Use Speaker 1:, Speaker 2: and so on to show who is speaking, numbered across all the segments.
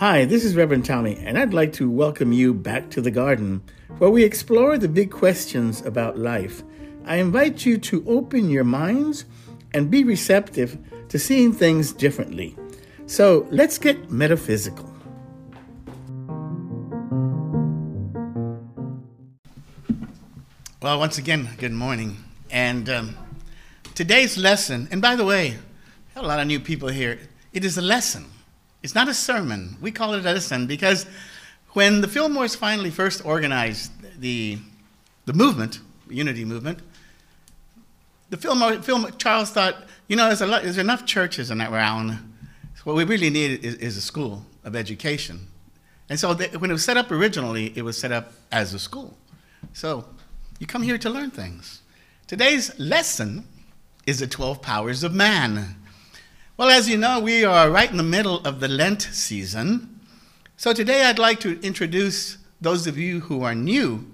Speaker 1: Hi, this is Reverend Tommy, and I'd like to welcome you back to the garden where we explore the big questions about life. I invite you to open your minds and be receptive to seeing things differently. So let's get metaphysical. Well, once again, good morning. And um, today's lesson, and by the way, a lot of new people here, it is a lesson. It's not a sermon. We call it a lesson because when the Fillmores finally first organized the, the movement, unity movement, the Fillmore, Fillmore, Charles thought, you know, there's, a lot, there's enough churches around. So what we really need is, is, a school of education. And so when it was set up originally, it was set up as a school. So you come here to learn things. Today's lesson is the 12 powers of man. Well, as you know, we are right in the middle of the Lent season. So today I'd like to introduce those of you who are new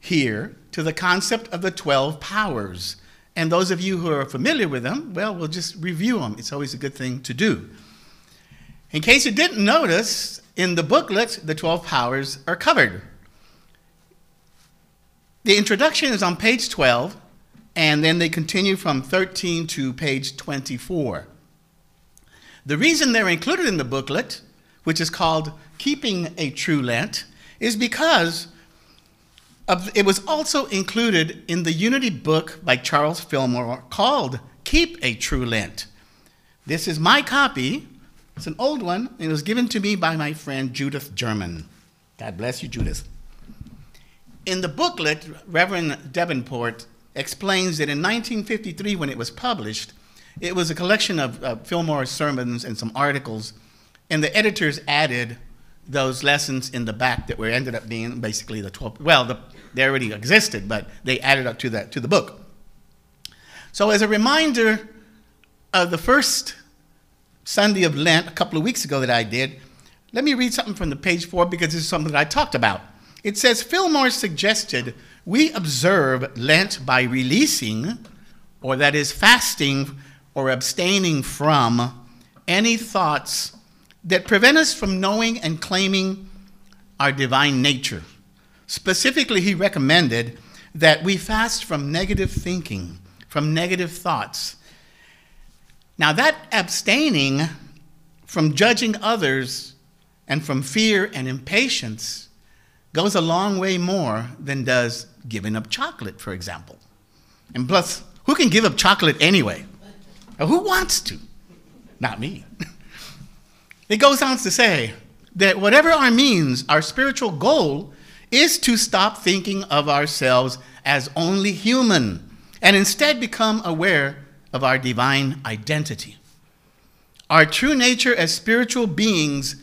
Speaker 1: here to the concept of the 12 powers. And those of you who are familiar with them, well, we'll just review them. It's always a good thing to do. In case you didn't notice, in the booklet, the 12 powers are covered. The introduction is on page 12, and then they continue from 13 to page 24. The reason they're included in the booklet, which is called Keeping a True Lent, is because of, it was also included in the Unity book by Charles Fillmore called Keep a True Lent. This is my copy. It's an old one. It was given to me by my friend Judith German. God bless you, Judith. In the booklet, Reverend Davenport explains that in 1953, when it was published, it was a collection of uh, Fillmore's sermons and some articles, and the editors added those lessons in the back that were ended up being basically the 12. Well, the, they already existed, but they added up to that to the book. So, as a reminder of the first Sunday of Lent, a couple of weeks ago that I did, let me read something from the page four because this is something that I talked about. It says Fillmore suggested we observe Lent by releasing, or that is fasting or abstaining from any thoughts that prevent us from knowing and claiming our divine nature. Specifically, he recommended that we fast from negative thinking, from negative thoughts. Now, that abstaining from judging others and from fear and impatience goes a long way more than does giving up chocolate, for example. And plus, who can give up chocolate anyway? Who wants to? Not me. it goes on to say that whatever our means, our spiritual goal is to stop thinking of ourselves as only human and instead become aware of our divine identity. Our true nature as spiritual beings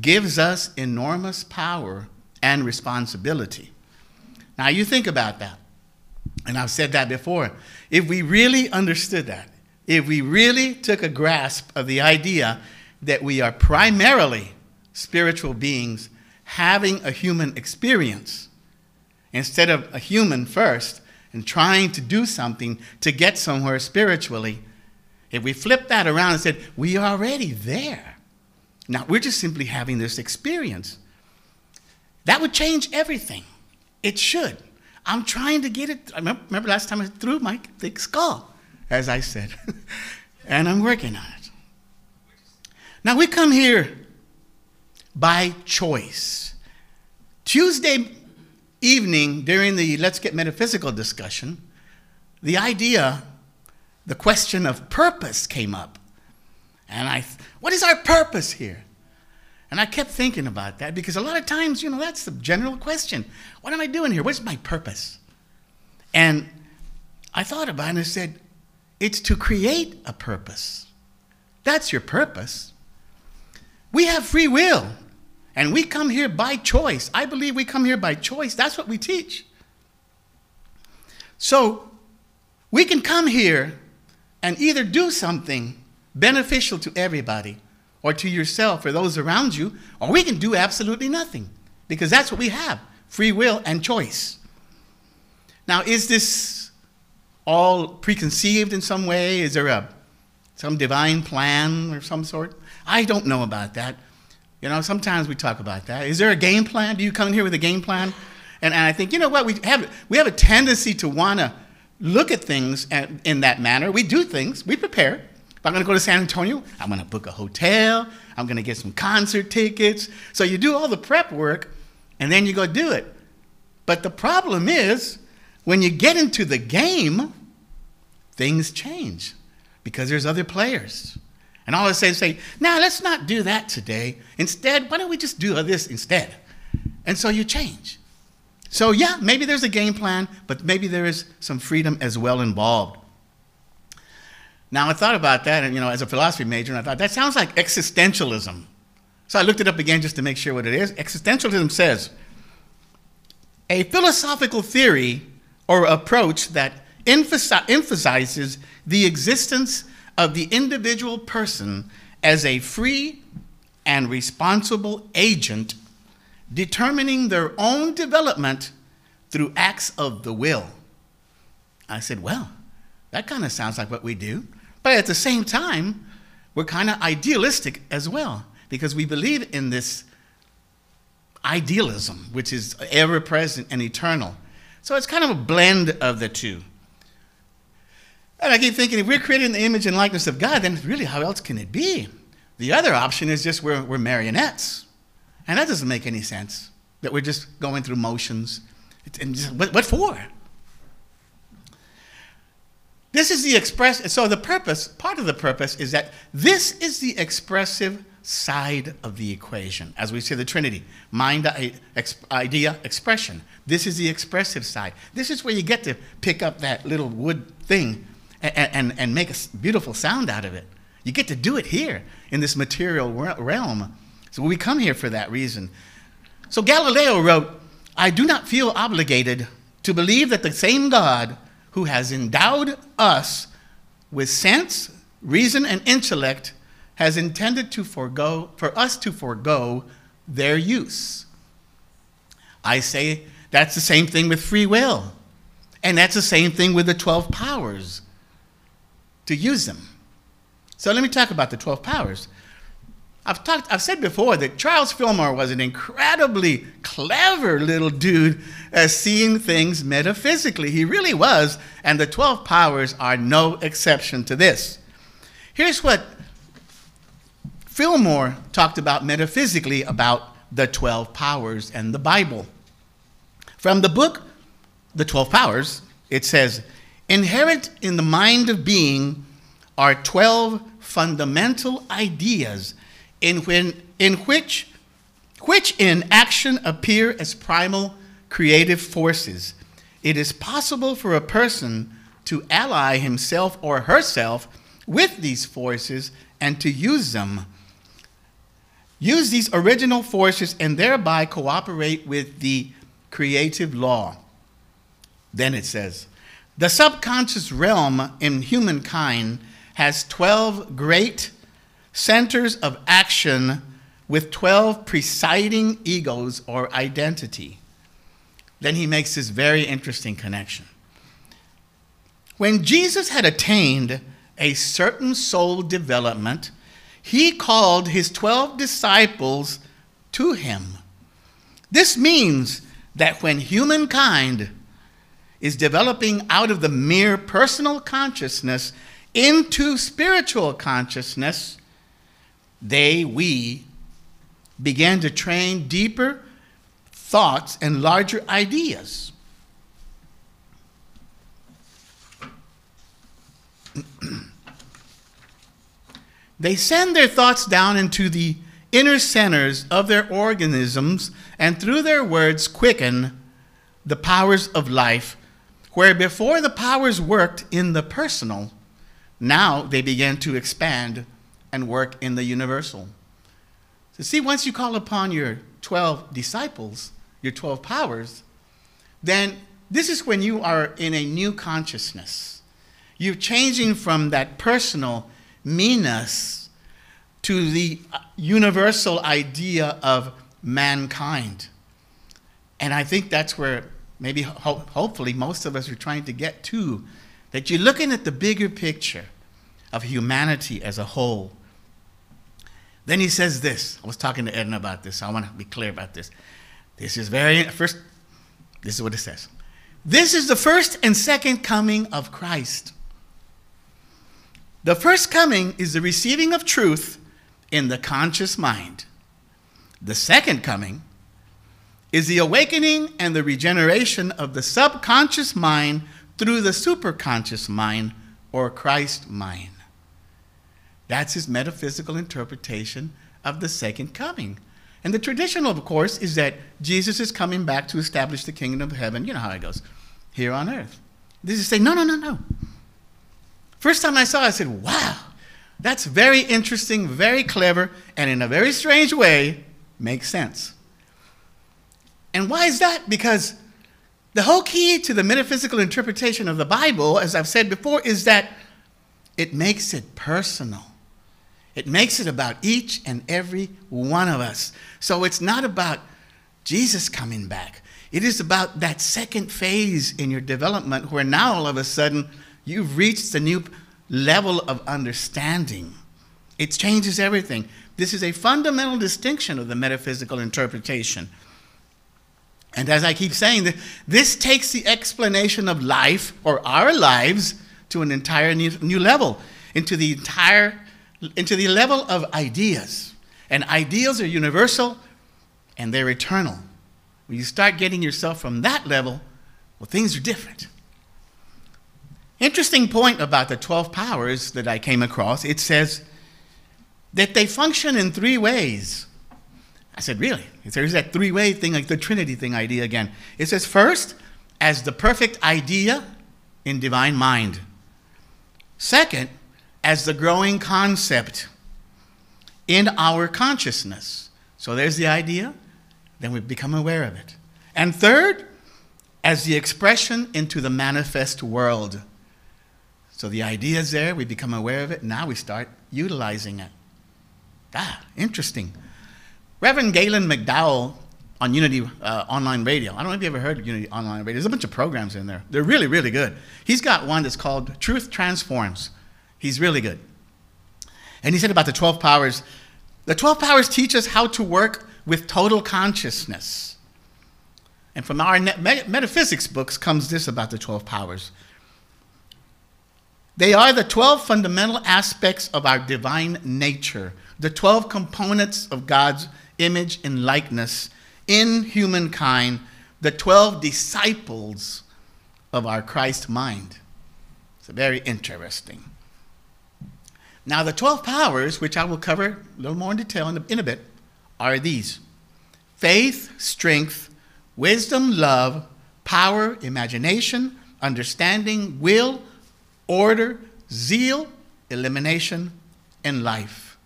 Speaker 1: gives us enormous power and responsibility. Now, you think about that, and I've said that before. If we really understood that, if we really took a grasp of the idea that we are primarily spiritual beings having a human experience instead of a human first and trying to do something to get somewhere spiritually, if we flip that around and said, we are already there. Now, we're just simply having this experience. That would change everything. It should. I'm trying to get it. I remember last time I through my thick skull as I said. and I'm working on it. Now, we come here by choice. Tuesday evening, during the Let's Get Metaphysical discussion, the idea, the question of purpose came up. And I, what is our purpose here? And I kept thinking about that because a lot of times, you know, that's the general question. What am I doing here? What's my purpose? And I thought about it and I said, it's to create a purpose. That's your purpose. We have free will, and we come here by choice. I believe we come here by choice. That's what we teach. So we can come here and either do something beneficial to everybody or to yourself or those around you, or we can do absolutely nothing because that's what we have free will and choice. Now, is this all preconceived in some way? Is there a, some divine plan or some sort? I don't know about that. You know, sometimes we talk about that. Is there a game plan? Do you come in here with a game plan? And, and I think, you know what, we have, we have a tendency to want to look at things in that manner. We do things, we prepare. If I'm going to go to San Antonio, I'm going to book a hotel, I'm going to get some concert tickets. So you do all the prep work, and then you go do it. But the problem is, when you get into the game, things change because there's other players. And all of a sudden say, now let's not do that today. Instead, why don't we just do this instead? And so you change. So yeah, maybe there's a game plan, but maybe there is some freedom as well involved. Now I thought about that, and you know, as a philosophy major, and I thought that sounds like existentialism. So I looked it up again just to make sure what it is. Existentialism says a philosophical theory or approach that emphasizes the existence of the individual person as a free and responsible agent determining their own development through acts of the will. I said, well, that kind of sounds like what we do. But at the same time, we're kind of idealistic as well because we believe in this idealism, which is ever present and eternal. So it's kind of a blend of the two. And I keep thinking, if we're creating the image and likeness of God, then really, how else can it be? The other option is just we're, we're marionettes. And that doesn't make any sense, that we're just going through motions. And just, what, what for? This is the express, so the purpose, part of the purpose is that this is the expressive side of the equation. As we say the Trinity, mind, idea, expression. This is the expressive side. This is where you get to pick up that little wood thing and, and, and make a beautiful sound out of it. You get to do it here in this material realm. So we come here for that reason. So Galileo wrote, I do not feel obligated to believe that the same God who has endowed us with sense, reason, and intellect has intended to forego, for us to forego their use. I say that's the same thing with free will. And that's the same thing with the 12 powers to use them. So let me talk about the 12 powers. I've talked, I've said before that Charles Fillmore was an incredibly clever little dude at seeing things metaphysically. He really was, and the 12 powers are no exception to this. Here's what Fillmore talked about metaphysically about the 12 powers and the Bible. From the book, The 12 Powers, it says, Inherent in the mind of being are 12 fundamental ideas in, when, in which, which in action appear as primal creative forces. It is possible for a person to ally himself or herself with these forces and to use them. Use these original forces and thereby cooperate with the creative law. Then it says, the subconscious realm in humankind has 12 great centers of action with 12 presiding egos or identity. Then he makes this very interesting connection. When Jesus had attained a certain soul development, he called his 12 disciples to him. This means that when humankind is developing out of the mere personal consciousness into spiritual consciousness, they, we, began to train deeper thoughts and larger ideas. they send their thoughts down into the inner centers of their organisms and through their words quicken the powers of life, where before the powers worked in the personal, now they begin to expand and work in the universal. So, see, once you call upon your 12 disciples, your 12 powers, then this is when you are in a new consciousness. You're changing from that personal meanness to the universal idea of mankind. And I think that's where maybe ho- hopefully most of us are trying to get to that you're looking at the bigger picture of humanity as a whole Then he says this. I was talking to Edna about this. So I want to be clear about this. This is very, first, this is what it says. This is the first and second coming of Christ. The first coming is the receiving of truth in the conscious mind. The second coming is the awakening and the regeneration of the subconscious mind through the superconscious mind or Christ mind. That's his metaphysical interpretation of the second coming. And the traditional, of course, is that Jesus is coming back to establish the kingdom of heaven. You know how it goes here on earth. This is saying, no, no, no, no. First time I saw it, I said, wow, that's very interesting, very clever, and in a very strange way, makes sense. And why is that? Because the whole key to the metaphysical interpretation of the Bible, as I've said before, is that it makes it personal. It makes it about each and every one of us. So it's not about Jesus coming back. It is about that second phase in your development where now all of a sudden you've reached a new level of understanding. It changes everything. This is a fundamental distinction of the metaphysical interpretation. And as I keep saying, this takes the explanation of life or our lives to an entire new, level, into the entire into the level of ideas. And ideals are universal and they're eternal. When you start getting yourself from that level, well, things are different. Interesting point about the 12 powers that I came across. It says that they function in three ways. I said, really? There's that three way thing, like the Trinity thing idea again. It says, first, as the perfect idea in divine mind. Second, as the growing concept in our consciousness. So there's the idea, then we become aware of it. And third, as the expression into the manifest world. So the idea is there, we become aware of it, now we start utilizing it. Ah, interesting. Reverend Galen McDowell on Unity uh, Online Radio. I don't know if you ever heard of Unity Online Radio. There's a bunch of programs in there. They're really, really good. He's got one that's called Truth Transforms. He's really good. And he said about the 12 powers the 12 powers teach us how to work with total consciousness. And from our metaphysics books comes this about the 12 powers. They are the 12 fundamental aspects of our divine nature, the 12 components of God's image and likeness in humankind, the 12 disciples of our Christ mind. It's very interesting. Now, the 12 powers, which I will cover a little more in detail in a, in a bit, are these faith, strength, wisdom, love, power, imagination, understanding, will, order, zeal, elimination, and life.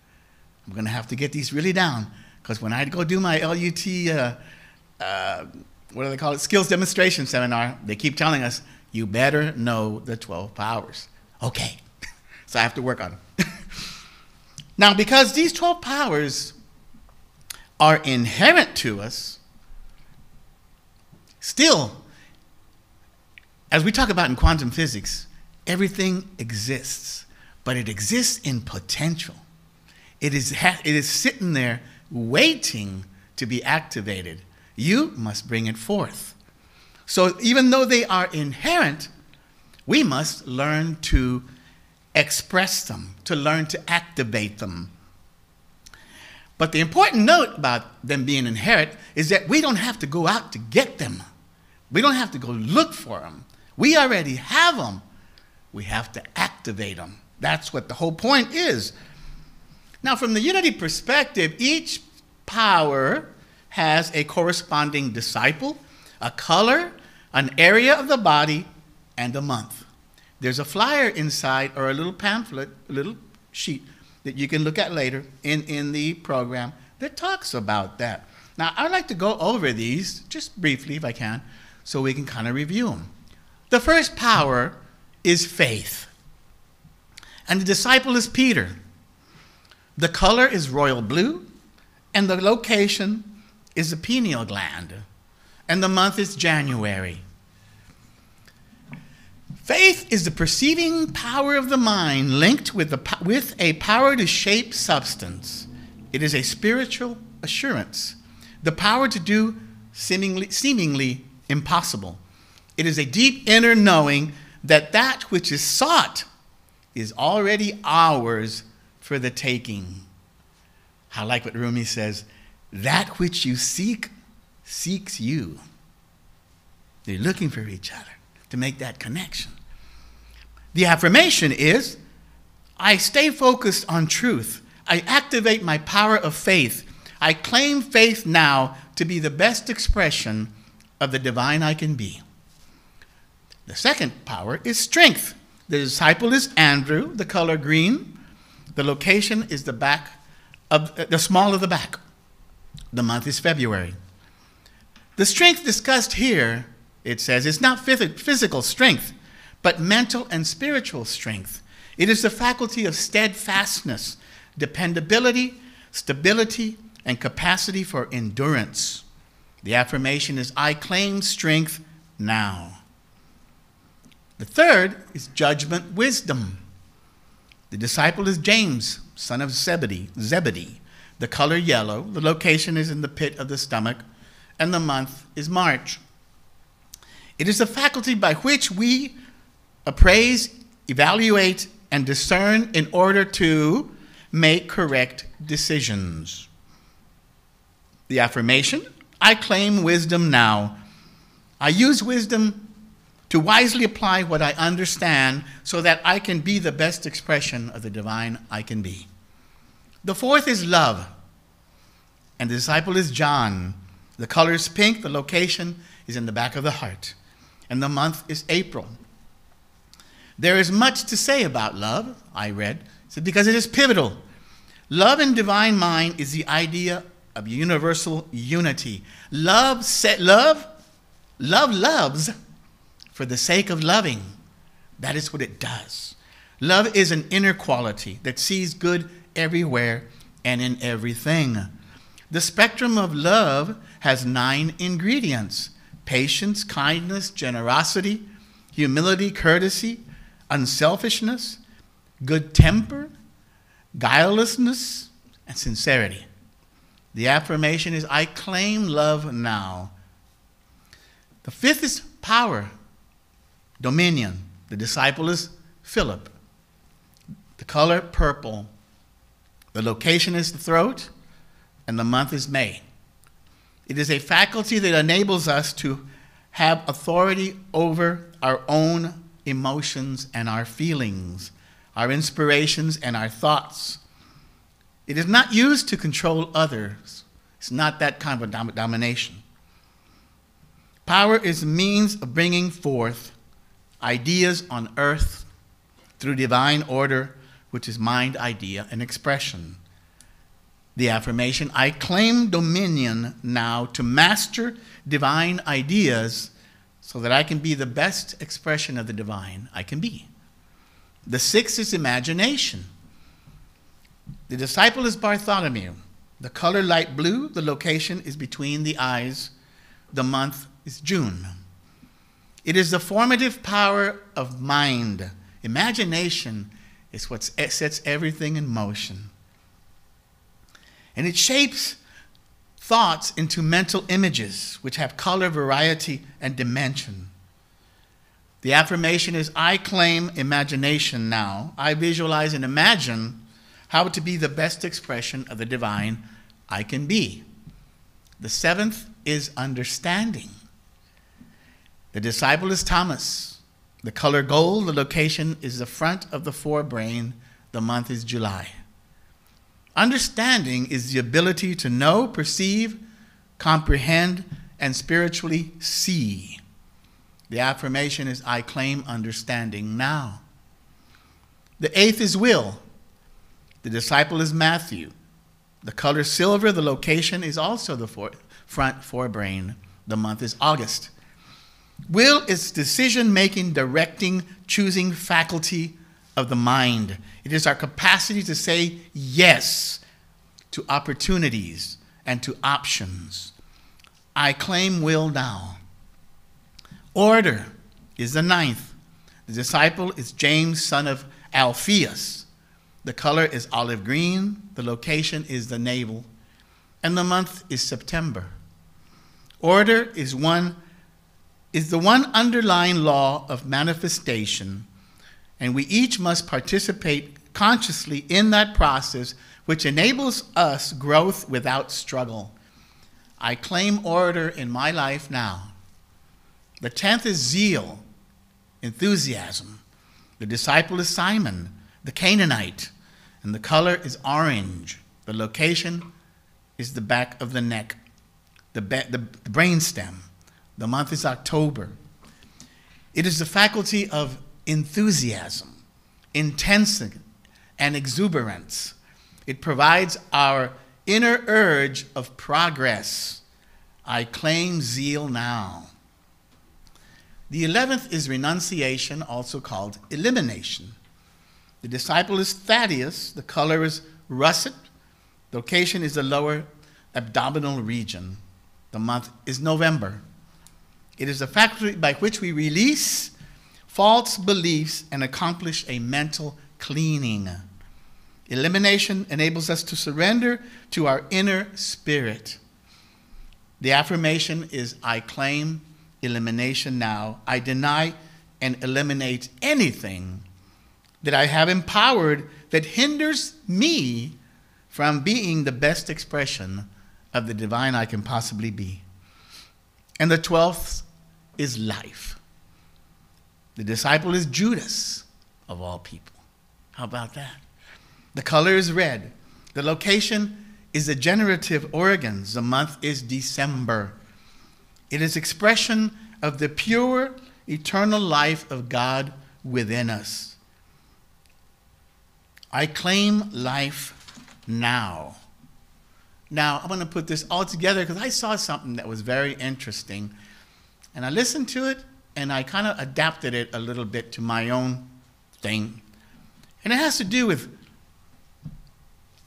Speaker 1: I'm going to have to get these really down because when I go do my LUT, uh, uh, what do they call it, skills demonstration seminar, they keep telling us, you better know the 12 powers. Okay, so I have to work on them. now, because these 12 powers are inherent to us, still, as we talk about in quantum physics, everything exists, but it exists in potential. It is, it is sitting there waiting to be activated. You must bring it forth. So, even though they are inherent, we must learn to express them, to learn to activate them. But the important note about them being inherent is that we don't have to go out to get them. We don't have to go look for them. We already have them. We have to activate them. That's what the whole point is. Now, from the unity perspective, each power has a corresponding disciple, a color, an area of the body, and a month. There's a flyer inside or a little pamphlet, a little sheet that you can look at later in, in the program that talks about that. Now, I'd like to go over these just briefly if I can so we can kind of review them. The first power is faith. And the disciple is Peter. The color is royal blue, and the location is the pineal gland. And the month is January. Faith is the perceiving power of the mind linked with, the, with a power to shape substance. It is a spiritual assurance, the power to do seemingly, seemingly impossible. It is a deep inner knowing that that which is sought is already ours for the taking. I like what Rumi says that which you seek seeks you. They're looking for each other to make that connection. The affirmation is I stay focused on truth. I activate my power of faith. I claim faith now to be the best expression of the divine I can be. The second power is strength. The disciple is Andrew, the color green. The location is the back of uh, the small of the back. The month is February. The strength discussed here, it says, is not physical strength, but mental and spiritual strength. It is the faculty of steadfastness, dependability, stability, and capacity for endurance. The affirmation is I claim strength now. The third is judgment wisdom. The disciple is James, son of Zebedee, Zebedee. The color yellow, the location is in the pit of the stomach, and the month is March. It is the faculty by which we appraise, evaluate, and discern in order to make correct decisions. The affirmation I claim wisdom now. I use wisdom to wisely apply what I understand so that I can be the best expression of the divine I can be. The fourth is love. And the disciple is John. The color is pink, the location is in the back of the heart. And the month is April. There is much to say about love, I read, because it is pivotal. Love in divine mind is the idea of universal unity. Love, set, love, love loves for the sake of loving. That is what it does. Love is an inner quality that sees good everywhere and in everything. The spectrum of love has nine ingredients patience, kindness, generosity, humility, courtesy, unselfishness, good temper, guilelessness, and sincerity. The affirmation is I claim love now. The fifth is power, dominion. The disciple is Philip. The color purple. The location is the throat, and the month is May. It is a faculty that enables us to have authority over our own emotions and our feelings, our inspirations and our thoughts. It is not used to control others. It's not that kind of dom- domination. Power is a means of bringing forth ideas on earth through divine order, which is mind, idea, and expression. The affirmation I claim dominion now to master divine ideas so that I can be the best expression of the divine I can be. The sixth is imagination. The disciple is Bartholomew. The color light blue, the location is between the eyes. The month is June. It is the formative power of mind. Imagination is what sets everything in motion. And it shapes thoughts into mental images which have color, variety, and dimension. The affirmation is I claim imagination now. I visualize and imagine how to be the best expression of the divine I can be. The seventh is understanding. The disciple is Thomas. The color gold, the location is the front of the forebrain. The month is July. Understanding is the ability to know, perceive, comprehend, and spiritually see. The affirmation is I claim understanding now. The eighth is will. The disciple is Matthew. The color silver, the location is also the fore, front forebrain. The month is August. Will is decision making, directing, choosing faculty of the mind. It is our capacity to say yes to opportunities and to options. I claim will now. Order is the ninth. The disciple is James, son of Alphaeus. The color is olive green. The location is the navel. And the month is September. Order is one is the one underlying law of manifestation, and we each must participate consciously in that process which enables us growth without struggle. I claim order in my life now. The tenth is zeal, enthusiasm. The disciple is Simon, the Canaanite, and the color is orange. The location is the back of the neck, the, be- the brain stem. The month is October. It is the faculty of enthusiasm, intensity, and exuberance. It provides our inner urge of progress. I claim zeal now. The eleventh is renunciation, also called elimination. The disciple is Thaddeus. The color is russet. The location is the lower abdominal region. The month is November. It is the faculty by which we release false beliefs and accomplish a mental cleaning. Elimination enables us to surrender to our inner spirit. The affirmation is I claim elimination now. I deny and eliminate anything that I have empowered that hinders me from being the best expression of the divine I can possibly be. And the twelfth is life. The disciple is Judas, of all people. How about that? The color is red. The location is the generative organs. The month is December. It is expression of the pure, eternal life of God within us. I claim life now. Now, I'm going to put this all together because I saw something that was very interesting and I listened to it and I kind of adapted it a little bit to my own thing. And it has to do with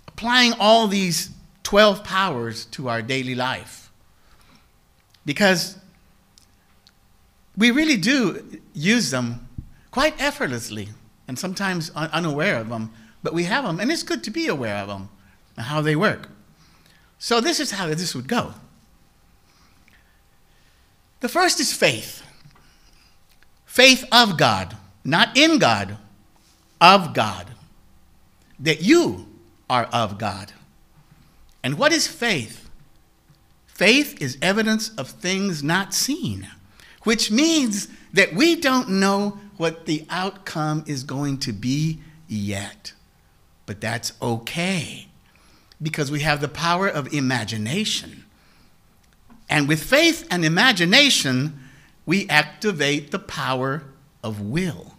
Speaker 1: applying all these 12 powers to our daily life. Because we really do use them quite effortlessly and sometimes unaware of them, but we have them, and it's good to be aware of them and how they work. So, this is how this would go. The first is faith faith of God, not in God, of God. That you are of God. And what is faith? Faith is evidence of things not seen, which means that we don't know what the outcome is going to be yet. But that's okay because we have the power of imagination. And with faith and imagination, we activate the power of will.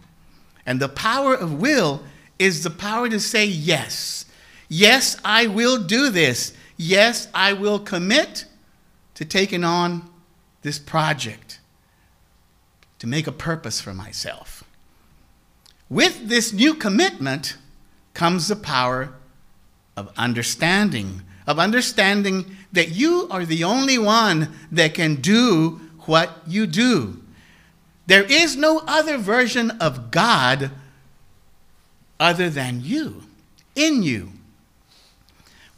Speaker 1: And the power of will is the power to say yes. Yes, I will do this. Yes, I will commit to taking on this project to make a purpose for myself. With this new commitment comes the power of understanding, of understanding that you are the only one that can do what you do. There is no other version of God other than you, in you.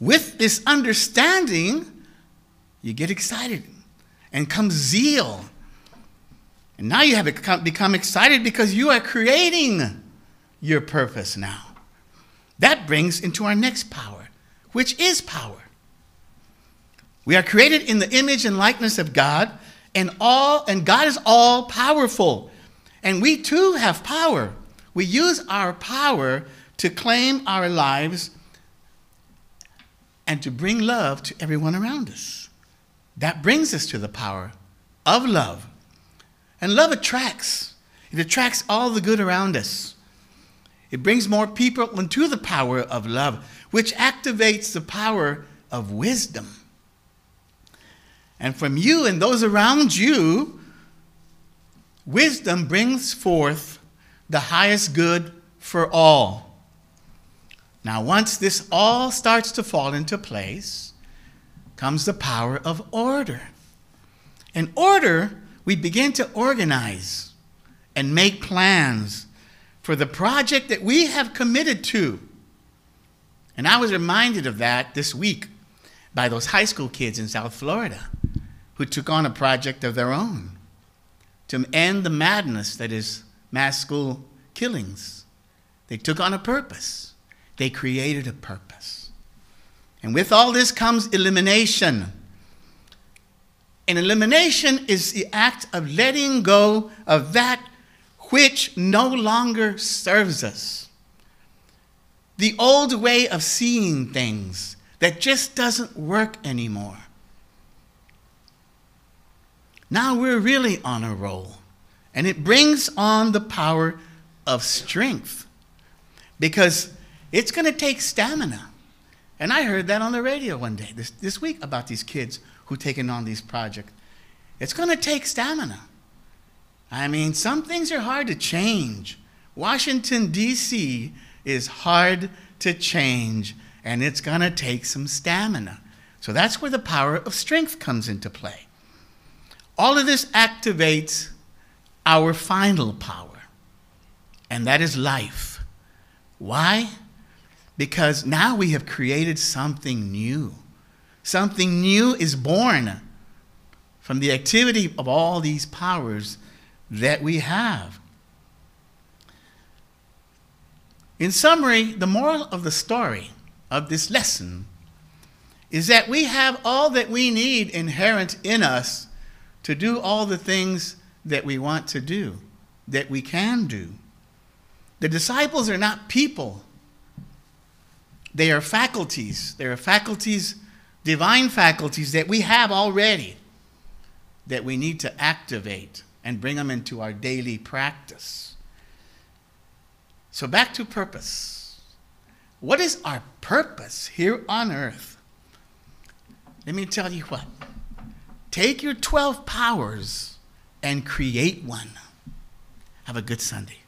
Speaker 1: With this understanding, you get excited and comes zeal. And now you have become excited because you are creating your purpose now. That brings into our next power, which is power. We are created in the image and likeness of God, and all and God is all powerful. And we too have power. We use our power to claim our lives and to bring love to everyone around us. That brings us to the power of love. And love attracts. It attracts all the good around us. It brings more people into the power of love, which activates the power of wisdom and from you and those around you, wisdom brings forth the highest good for all. Now, once this all starts to fall into place, comes the power of order. In order, we begin to organize and make plans for the project that we have committed to. And I was reminded of that this week by those high school kids in South Florida who took on a project of their own to end the madness that is mass school killings. They took on a purpose, they created a purpose. And with all this comes elimination. And elimination is the act of letting go of that which no longer serves us. The old way of seeing things that just doesn't work anymore. Now we're really on a roll. And it brings on the power of strength because it's going to take stamina. And I heard that on the radio one day this, this week about these kids who taken on these projects. It's going to take stamina. I mean, some things are hard to change. Washington, D.C. is hard to change, and it's going to take some stamina. So that's where the power of strength comes into play. All of this activates our final power, and that is life. Why? Because now we have created something new. Something new is born from the activity of all these powers that we have. In summary, the moral of the story of this lesson is that we have all that we need inherent in us to do all the things that we want to do, that we can do. The disciples are not people, they are faculties. They are faculties, divine faculties that we have already that we need to activate and bring them into our daily practice. So, back to purpose. What is our purpose here on earth? Let me tell you what. Take your 12 powers and create one. Have a good Sunday.